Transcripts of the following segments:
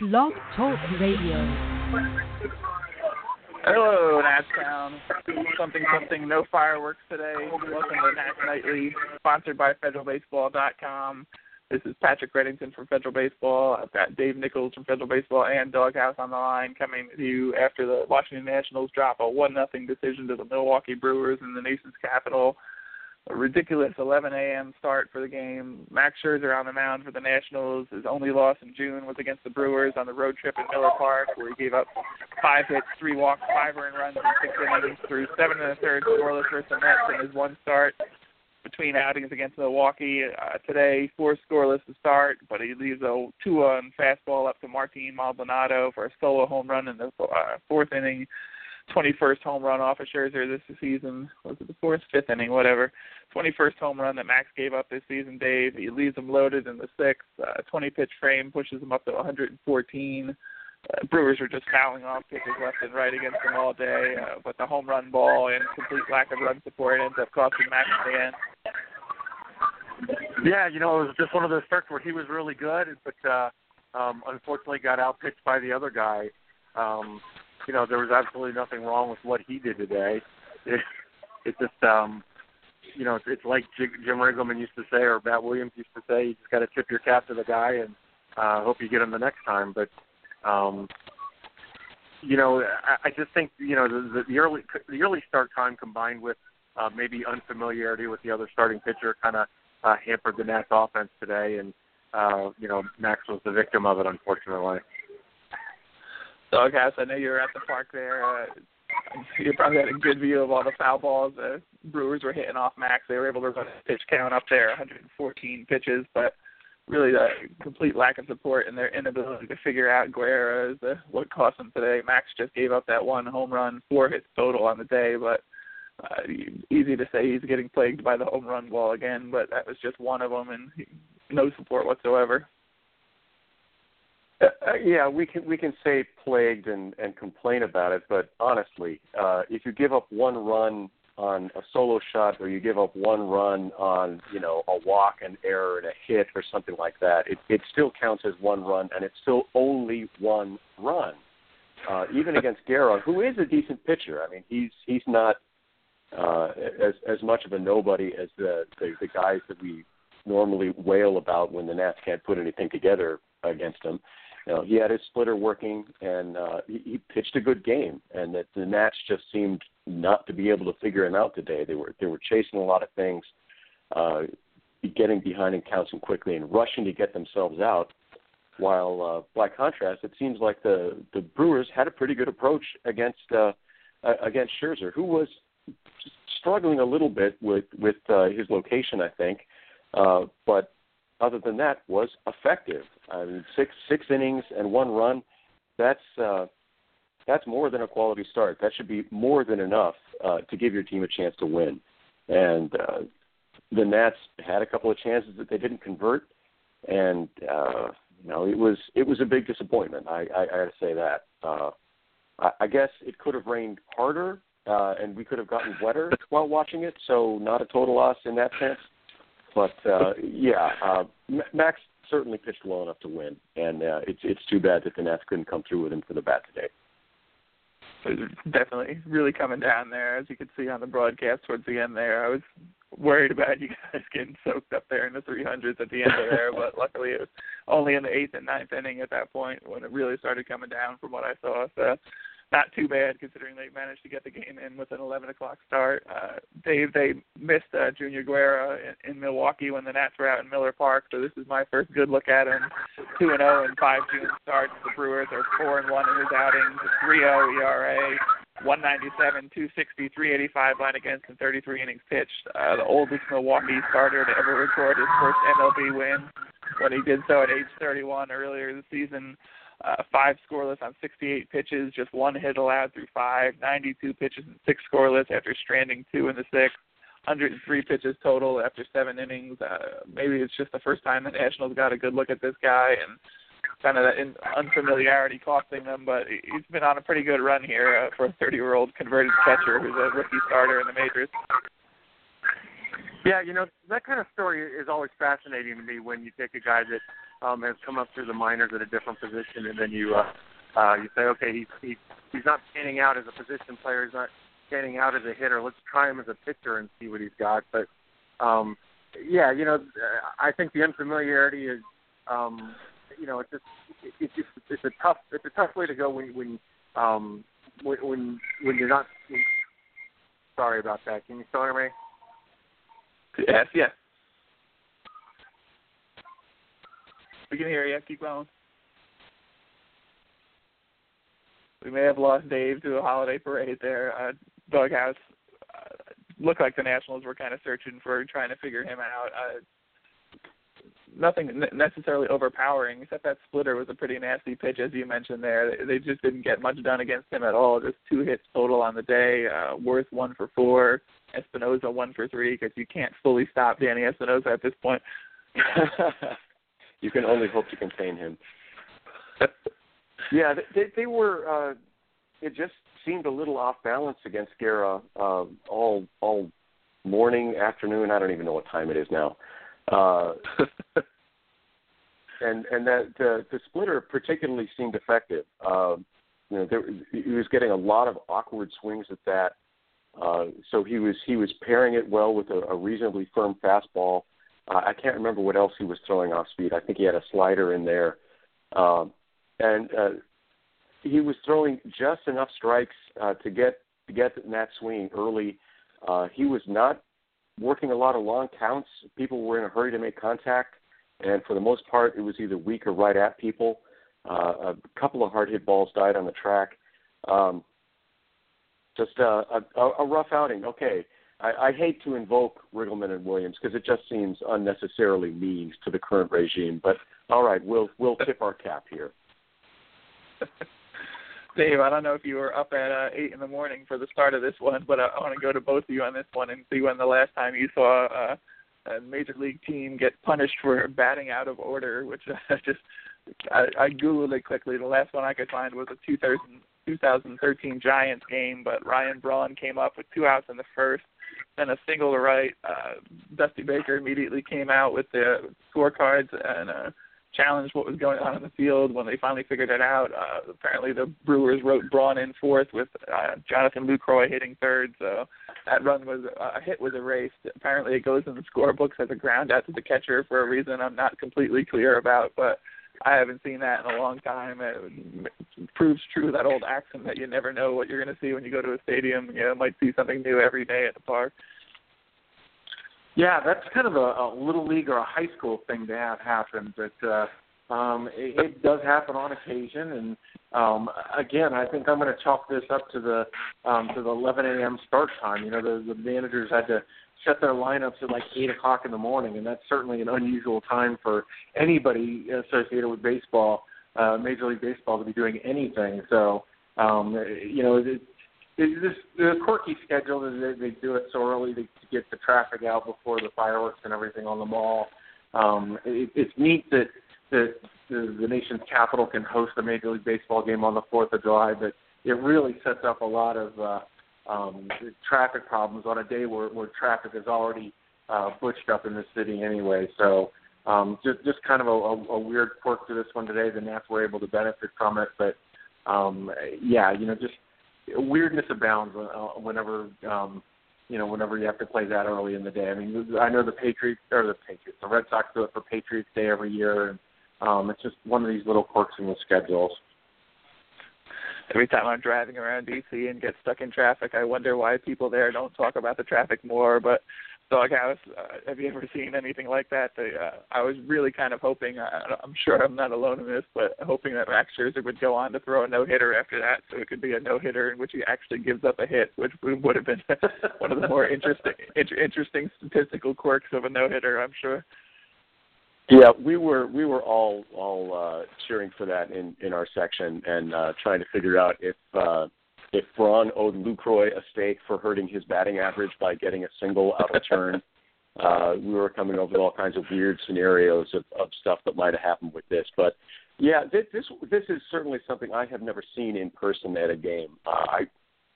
Blog Talk Radio. Hello, Natstown. Something, something, no fireworks today. Welcome to Nats Nightly, sponsored by FederalBaseball.com. This is Patrick Reddington from Federal Baseball. I've got Dave Nichols from Federal Baseball and Doghouse on the line coming to you after the Washington Nationals drop a 1 nothing decision to the Milwaukee Brewers in the nation's capital a ridiculous 11 a.m. start for the game. Max Scherzer on the mound for the Nationals. His only loss in June was against the Brewers on the road trip in Miller Park, where he gave up five hits, three walks, five earned runs, and six innings through seven and a third scoreless versus the Mets in his one start between outings against Milwaukee. Uh, today, four scoreless to start, but he leaves a two-on fastball up to Martin Maldonado for a solo home run in the uh, fourth inning 21st home run off of Scherzer this season. Was it the fourth, fifth inning, whatever? 21st home run that Max gave up this season, Dave. He leaves him loaded in the sixth. Uh, 20 pitch frame pushes him up to 114. Uh, Brewers are just fouling off pitches left and right against them all day, uh, but the home run ball and complete lack of run support ends up costing Max in the end. Yeah, you know, it was just one of those starts where he was really good, but uh, um, unfortunately got outpitched by the other guy. Um, you know, there was absolutely nothing wrong with what he did today. It, it just, um, you know, it's, it's like Jim Riggleman used to say, or Matt Williams used to say, you just got to tip your cap to the guy and uh, hope you get him the next time. But, um, you know, I, I just think you know the, the early the early start time combined with uh, maybe unfamiliarity with the other starting pitcher kind of uh, hampered the Nats offense today, and uh, you know Max was the victim of it, unfortunately. Doghouse, I know you were at the park there. Uh, you probably had a good view of all the foul balls the Brewers were hitting off Max. They were able to run a pitch count up there, 114 pitches, but really the complete lack of support and their inability to figure out Guerra is uh, what cost them today. Max just gave up that one home run, four hits total on the day, but uh, easy to say he's getting plagued by the home run ball again, but that was just one of them and no support whatsoever. Uh, uh, yeah, we can we can say plagued and and complain about it, but honestly, uh, if you give up one run on a solo shot or you give up one run on you know a walk, an error, and a hit or something like that, it it still counts as one run, and it's still only one run. Uh, even against Guerra, who is a decent pitcher. I mean, he's he's not uh, as as much of a nobody as the, the the guys that we normally wail about when the Nats can't put anything together against him know, he had his splitter working and uh, he, he pitched a good game. And that the Nats just seemed not to be able to figure him out today. They were they were chasing a lot of things, uh, getting behind and counting quickly and rushing to get themselves out. While uh, by contrast, it seems like the the Brewers had a pretty good approach against uh, against Scherzer, who was struggling a little bit with with uh, his location, I think. Uh, but other than that, was effective. I mean, six six innings and one run. That's uh, that's more than a quality start. That should be more than enough uh, to give your team a chance to win. And uh, the Nats had a couple of chances that they didn't convert, and uh, you know it was it was a big disappointment. I, I, I got to say that. Uh, I, I guess it could have rained harder, uh, and we could have gotten wetter while watching it. So not a total loss in that sense. But uh, yeah, uh, Max certainly pitched well enough to win, and uh, it's it's too bad that the Nats couldn't come through with him for the bat today. Definitely, really coming down there, as you could see on the broadcast towards the end there. I was worried about you guys getting soaked up there in the 300s at the end of there, but luckily it was only in the eighth and ninth inning at that point when it really started coming down from what I saw. So not too bad considering they managed to get the game in with an 11 o'clock start. Uh, they they missed uh, Junior Guerra in, in Milwaukee when the Nats were out in Miller Park, so this is my first good look at him. Two and 0 and five June starts. The Brewers are four and one in his outings. 3.0 ERA. 197, 260, 385 line against, and 33 innings pitched. Uh, the oldest Milwaukee starter to ever record his first MLB win when he did so at age 31 earlier this season uh, five scoreless on 68 pitches, just one hit allowed through five, 92 pitches and six scoreless after stranding two in the sixth, 103 pitches total after seven innings. Uh, maybe it's just the first time the Nationals got a good look at this guy and kind of that in, unfamiliarity costing them, but he's been on a pretty good run here uh, for a 30-year-old converted catcher who's a rookie starter in the majors. Yeah, you know that kind of story is always fascinating to me when you take a guy that um, has come up through the minors at a different position, and then you uh, uh, you say, okay, he's he, he's not standing out as a position player, he's not standing out as a hitter. Let's try him as a pitcher and see what he's got. But um, yeah, you know, I think the unfamiliarity is, um, you know, it's just it's just it's a tough it's a tough way to go when when um, when when, you're not. Sorry about that. Can you still hear me? Yes, yes. We can hear you. Keep going. We may have lost Dave to a holiday parade there. Uh, Doghouse uh, looked like the Nationals were kind of searching for trying to figure him out. Uh, nothing necessarily overpowering, except that splitter was a pretty nasty pitch, as you mentioned there. They just didn't get much done against him at all. Just two hits total on the day. Uh, Werth one for four, Espinosa one for three, because you can't fully stop Danny Espinosa at this point. you can only hope to contain him. yeah, they, they were. Uh, it just seemed a little off balance against Guerra uh, all all morning, afternoon. I don't even know what time it is now. Uh, and and that the the splitter particularly seemed effective. Uh, you know, there, he was getting a lot of awkward swings at that. Uh, so he was he was pairing it well with a, a reasonably firm fastball. Uh, I can't remember what else he was throwing off speed. I think he had a slider in there, um, and uh, he was throwing just enough strikes uh, to get to get that swing early. Uh, he was not working a lot of long counts. People were in a hurry to make contact, and for the most part, it was either weak or right at people. Uh, a couple of hard hit balls died on the track. Um, just a, a, a rough outing. Okay, I, I hate to invoke Riggleman and Williams because it just seems unnecessarily mean to the current regime. But all right, we'll we'll tip our cap here. Dave, I don't know if you were up at uh, eight in the morning for the start of this one, but I, I want to go to both of you on this one and see when the last time you saw uh, a major league team get punished for batting out of order, which I just I, I googled it quickly. The last one I could find was a 2000, 2013 Giants game, but Ryan Braun came up with two outs in the first, then a single to right. Uh, Dusty Baker immediately came out with the scorecards and. uh challenged what was going on in the field when they finally figured it out. Uh, apparently, the Brewers wrote Braun in fourth with uh, Jonathan Lucroy hitting third, so that run was uh, a hit was erased. Apparently, it goes in the scorebooks as a ground out to the catcher for a reason I'm not completely clear about, but. I haven't seen that in a long time. It proves true that old axiom that you never know what you're going to see when you go to a stadium. You know, might see something new every day at the park. Yeah, that's kind of a, a little league or a high school thing to have happen, but uh, um, it, it does happen on occasion. And um, again, I think I'm going to chalk this up to the um, to the 11 a.m. start time. You know, the, the managers had to set their lineups at like eight o'clock in the morning, and that's certainly an unusual time for anybody associated with baseball, uh, Major League Baseball, to be doing anything. So, um, you know, it, it's just the quirky schedule is they, they do it so early to, to get the traffic out before the fireworks and everything on the mall. Um, it, it's neat that that the, nation's capital can host a Major League Baseball game on the Fourth of July, but it really sets up a lot of uh, um, traffic problems on a day where, where traffic is already uh, butched up in the city anyway. So um, just just kind of a, a, a weird quirk to this one today. The Nats were able to benefit from it, but um, yeah, you know, just weirdness abounds uh, whenever um, you know whenever you have to play that early in the day. I mean, I know the Patriots or the Patriots, the Red Sox do it for Patriots Day every year, and um, it's just one of these little quirks in the schedules. Every time I'm driving around DC and get stuck in traffic, I wonder why people there don't talk about the traffic more. But doghouse. Uh, have you ever seen anything like that? They, uh, I was really kind of hoping. Uh, I'm sure I'm not alone in this, but hoping that Max Scherzer would go on to throw a no hitter after that, so it could be a no hitter in which he actually gives up a hit, which would have been one of the more interesting inter- interesting statistical quirks of a no hitter. I'm sure. Yeah, we were we were all all uh, cheering for that in in our section and uh, trying to figure out if uh, if Braun owed Lucroy a stake for hurting his batting average by getting a single out of turn. Uh, we were coming up with all kinds of weird scenarios of, of stuff that might have happened with this. But yeah, this, this this is certainly something I have never seen in person at a game. Uh, I,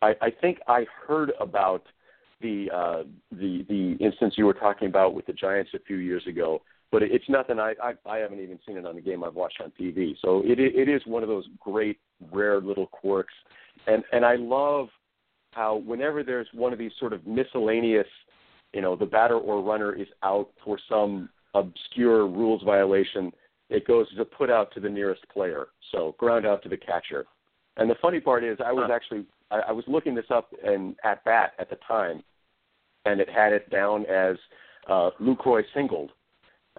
I I think I heard about the uh, the the instance you were talking about with the Giants a few years ago, but it's nothing I, I I haven't even seen it on the game I've watched on TV. So it it is one of those great rare little quirks, and and I love how whenever there's one of these sort of miscellaneous, you know, the batter or runner is out for some obscure rules violation, it goes to put out to the nearest player. So ground out to the catcher. And the funny part is, I was actually I, I was looking this up and at bat at the time, and it had it down as uh, Lucroy singled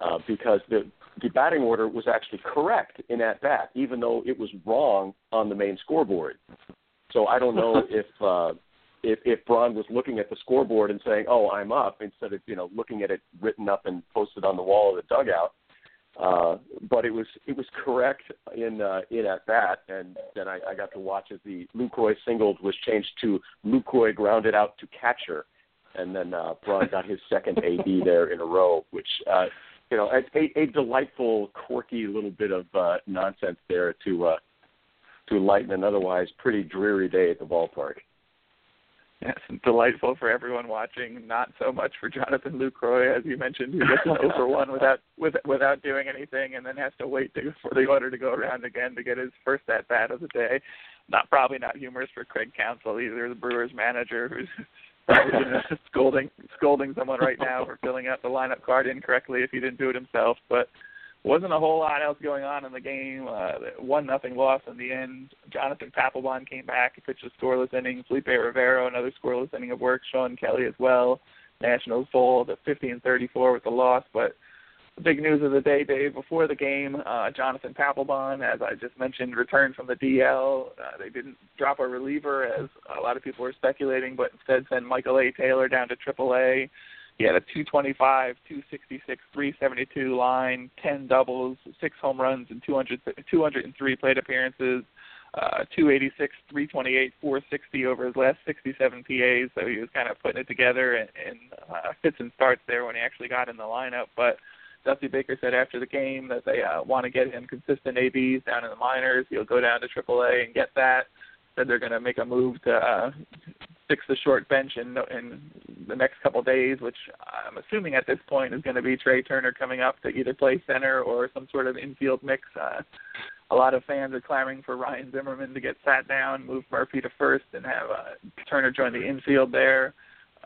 uh, because the the batting order was actually correct in at bat, even though it was wrong on the main scoreboard. So I don't know if uh, if if Braun was looking at the scoreboard and saying, "Oh, I'm up," instead of you know looking at it written up and posted on the wall of the dugout. Uh, but it was it was correct in uh, in at bat, and then I, I got to watch as the Lucroy singled was changed to Lucroy grounded out to catcher, and then uh, Braun got his second AB there in a row, which uh, you know, a, a delightful, quirky little bit of uh, nonsense there to uh, to lighten an otherwise pretty dreary day at the ballpark. Yes, delightful for everyone watching. Not so much for Jonathan Lucroy, as you mentioned, who gets an over one without with, without doing anything, and then has to wait to, for the order to go around again to get his first at bat of the day. Not probably not humorous for Craig Counsell either, the Brewers manager, who's scolding scolding someone right now for filling out the lineup card incorrectly if he didn't do it himself. But wasn't a whole lot else going on in the game. Uh, one nothing loss in the end. Jonathan Papelbon came back and pitched a scoreless inning. Felipe Rivero another scoreless inning of work. Shawn Kelley as well. Nationals fold at 50 and 34 with the loss, but big news of the day, Dave, before the game, uh, Jonathan Papelbon, as I just mentioned, returned from the DL. Uh, they didn't drop a reliever, as a lot of people were speculating, but instead sent Michael A. Taylor down to AAA. He had a 225, 266, 372 line, 10 doubles, six home runs, and 200, 203 plate appearances. Uh, 286, 328, 460 over his last 67 PAs. So he was kind of putting it together and, and uh, fits and starts there when he actually got in the lineup. But Dusty Baker said after the game that they uh, want to get him consistent ABs down in the minors. He'll go down to AAA and get that. Said they're going to make a move to uh, fix the short bench in in the next couple days, which I'm assuming at this point is going to be Trea Turner coming up to either play center or some sort of infield mix. Uh, a lot of fans are clamoring for Ryan Zimmerman to get sat down, move Murphy to first, and have uh, Turner join the infield there.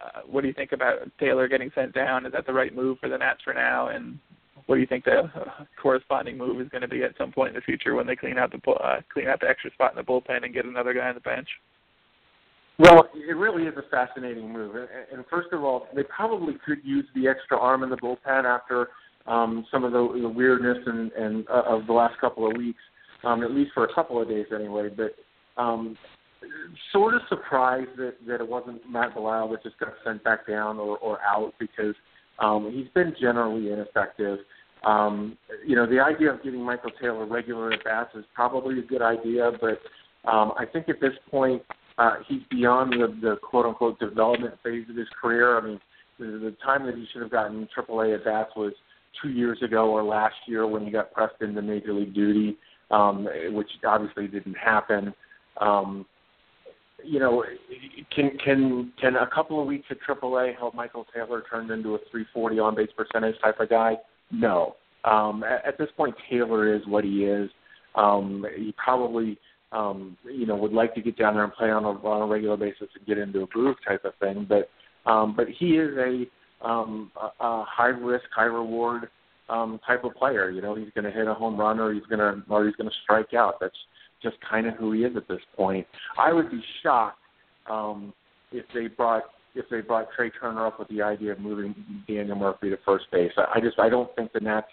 Uh, what do you think about Taylor getting sent down? Is that the right move for the Nats for now? And what do you think the uh, corresponding move is going to be at some point in the future when they clean out the uh, clean out the extra spot in the bullpen and get another guy on the bench? Well, it really is a fascinating move, and, first of all, they probably could use the extra arm in the bullpen after um, some of the, the weirdness and, and uh, of the last couple of weeks, um, at least for a couple of days anyway. But um, sort of surprised that, that it wasn't Matt Belisle that just got sent back down or, or out because um, he's been generally ineffective. Um, you know, the idea of giving Michael Taylor regular at bats is probably a good idea, but um, I think at this point uh, he's beyond the, the quote unquote development phase of his career. I mean, the, the time that he should have gotten AAA at bats was two years ago or last year when he got pressed into major league duty, um, which obviously didn't happen. Um, you know, can can can a couple of weeks at AAA help Michael Taylor turn into a 340 on base percentage type of guy? No. Um, at, at this point, Taylor is what he is. Um, he probably, um, you know, would like to get down there and play on a, on a regular basis and get into a groove type of thing. But, um, but he is a, um, a, a high risk, high reward um, type of player. You know, he's going to hit a home run or he's going to or he's going to strike out. That's just kind of who he is at this point. I would be shocked um, if they brought if they brought Trea Turner up with the idea of moving Daniel Murphy to first base. I, I just I don't think the Nats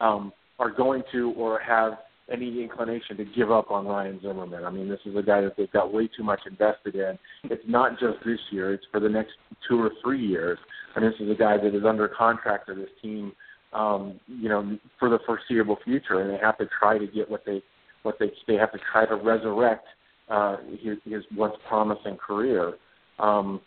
um, are going to or have any inclination to give up on Ryan Zimmerman. I mean, this is a guy that they've got way too much invested in. It's not just this year; it's for the next two or three years. And this is a guy that is under contract to this team, um, you know, for the foreseeable future. And they have to try to get what they what they they have to try to resurrect uh, his, his once promising career. Um,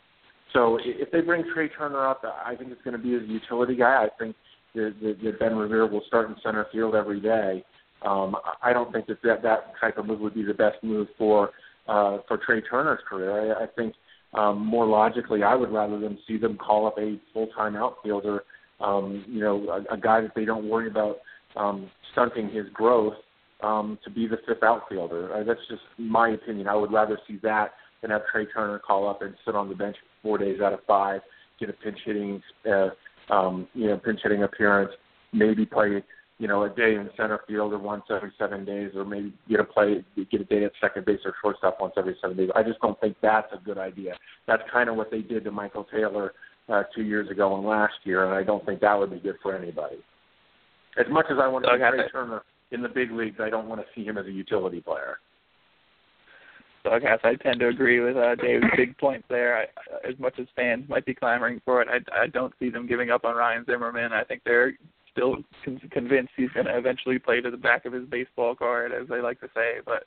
so if they bring Trea Turner up, I think it's going to be a utility guy. I think that, that, that Ben Revere will start in center field every day. Um, I don't think that, that that type of move would be the best move for uh, for Trea Turner's career. I, I think um, more logically, I would rather them see them call up a full time outfielder um, you know, a, a guy that they don't worry about um, stunting his growth um, to be the fifth outfielder. Uh, that's just my opinion. I would rather see that than have Trea Turner call up and sit on the bench four days out of five, get a pinch hitting, uh, um, you know, pinch hitting appearance, maybe play, you know, a day in center field or once every seven days, or maybe get a play, get a day at second base or shortstop once every seven days. I just don't think that's a good idea. That's kind of what they did to Michael Taylor uh, two years ago and last year, and I don't think that would be good for anybody. As much as I want to see Trea Turner in the big leagues, I don't want to see him as a utility player. So I guess I tend to agree with uh, Dave's big point there. I, as much as fans might be clamoring for it, I, I don't see them giving up on Ryan Zimmerman. I think they're still con- convinced he's going to eventually play to the back of his baseball card, as they like to say. But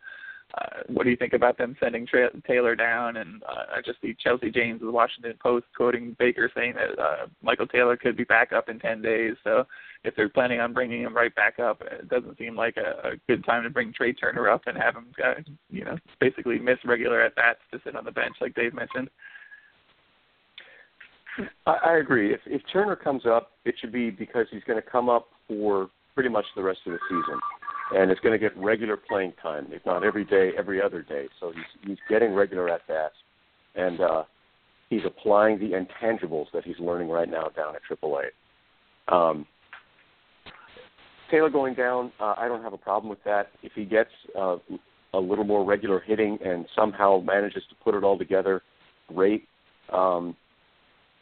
uh, what do you think about them sending Tra- Taylor down? And uh, I just see Chelsea Janes of the Washington Post quoting Baker saying that uh, Michael Taylor could be back up in 10 days. So if they're planning on bringing him right back up, it doesn't seem like a, a good time to bring Trea Turner up and have him, uh, you know, basically miss regular at bats to sit on the bench, like Dave mentioned. I, I agree. If, if Turner comes up, it should be because he's going to come up for pretty much the rest of the season and is going to get regular playing time, if not every day, every other day. So he's he's getting regular at bats, and uh, he's applying the intangibles that he's learning right now down at AAA. Um, Taylor going down, uh, I don't have a problem with that. If he gets uh, a little more regular hitting and somehow manages to put it all together, great. Um,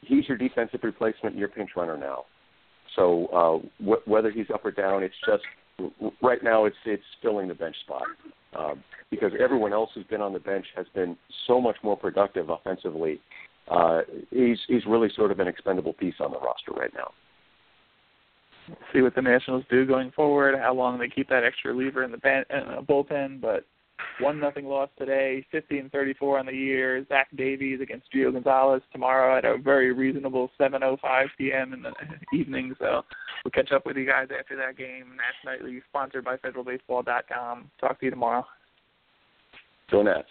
he's your defensive replacement your pinch runner now. So uh, wh- whether he's up or down, it's just right now it's it's filling the bench spot um, because everyone else who's been on the bench has been so much more productive offensively. Uh, he's he's really sort of an expendable piece on the roster right now. See what the Nationals do going forward, how long they keep that extra lever in the ban- uh, bullpen, but one nothing loss today, 50 and 34 on the year. Zach Davies against Gio Gonzalez tomorrow at a very reasonable 7:05 p.m. in the evening. So we'll catch up with you guys after that game. Nats Nightly, sponsored by FederalBaseball.com. Talk to you tomorrow. Go Nats.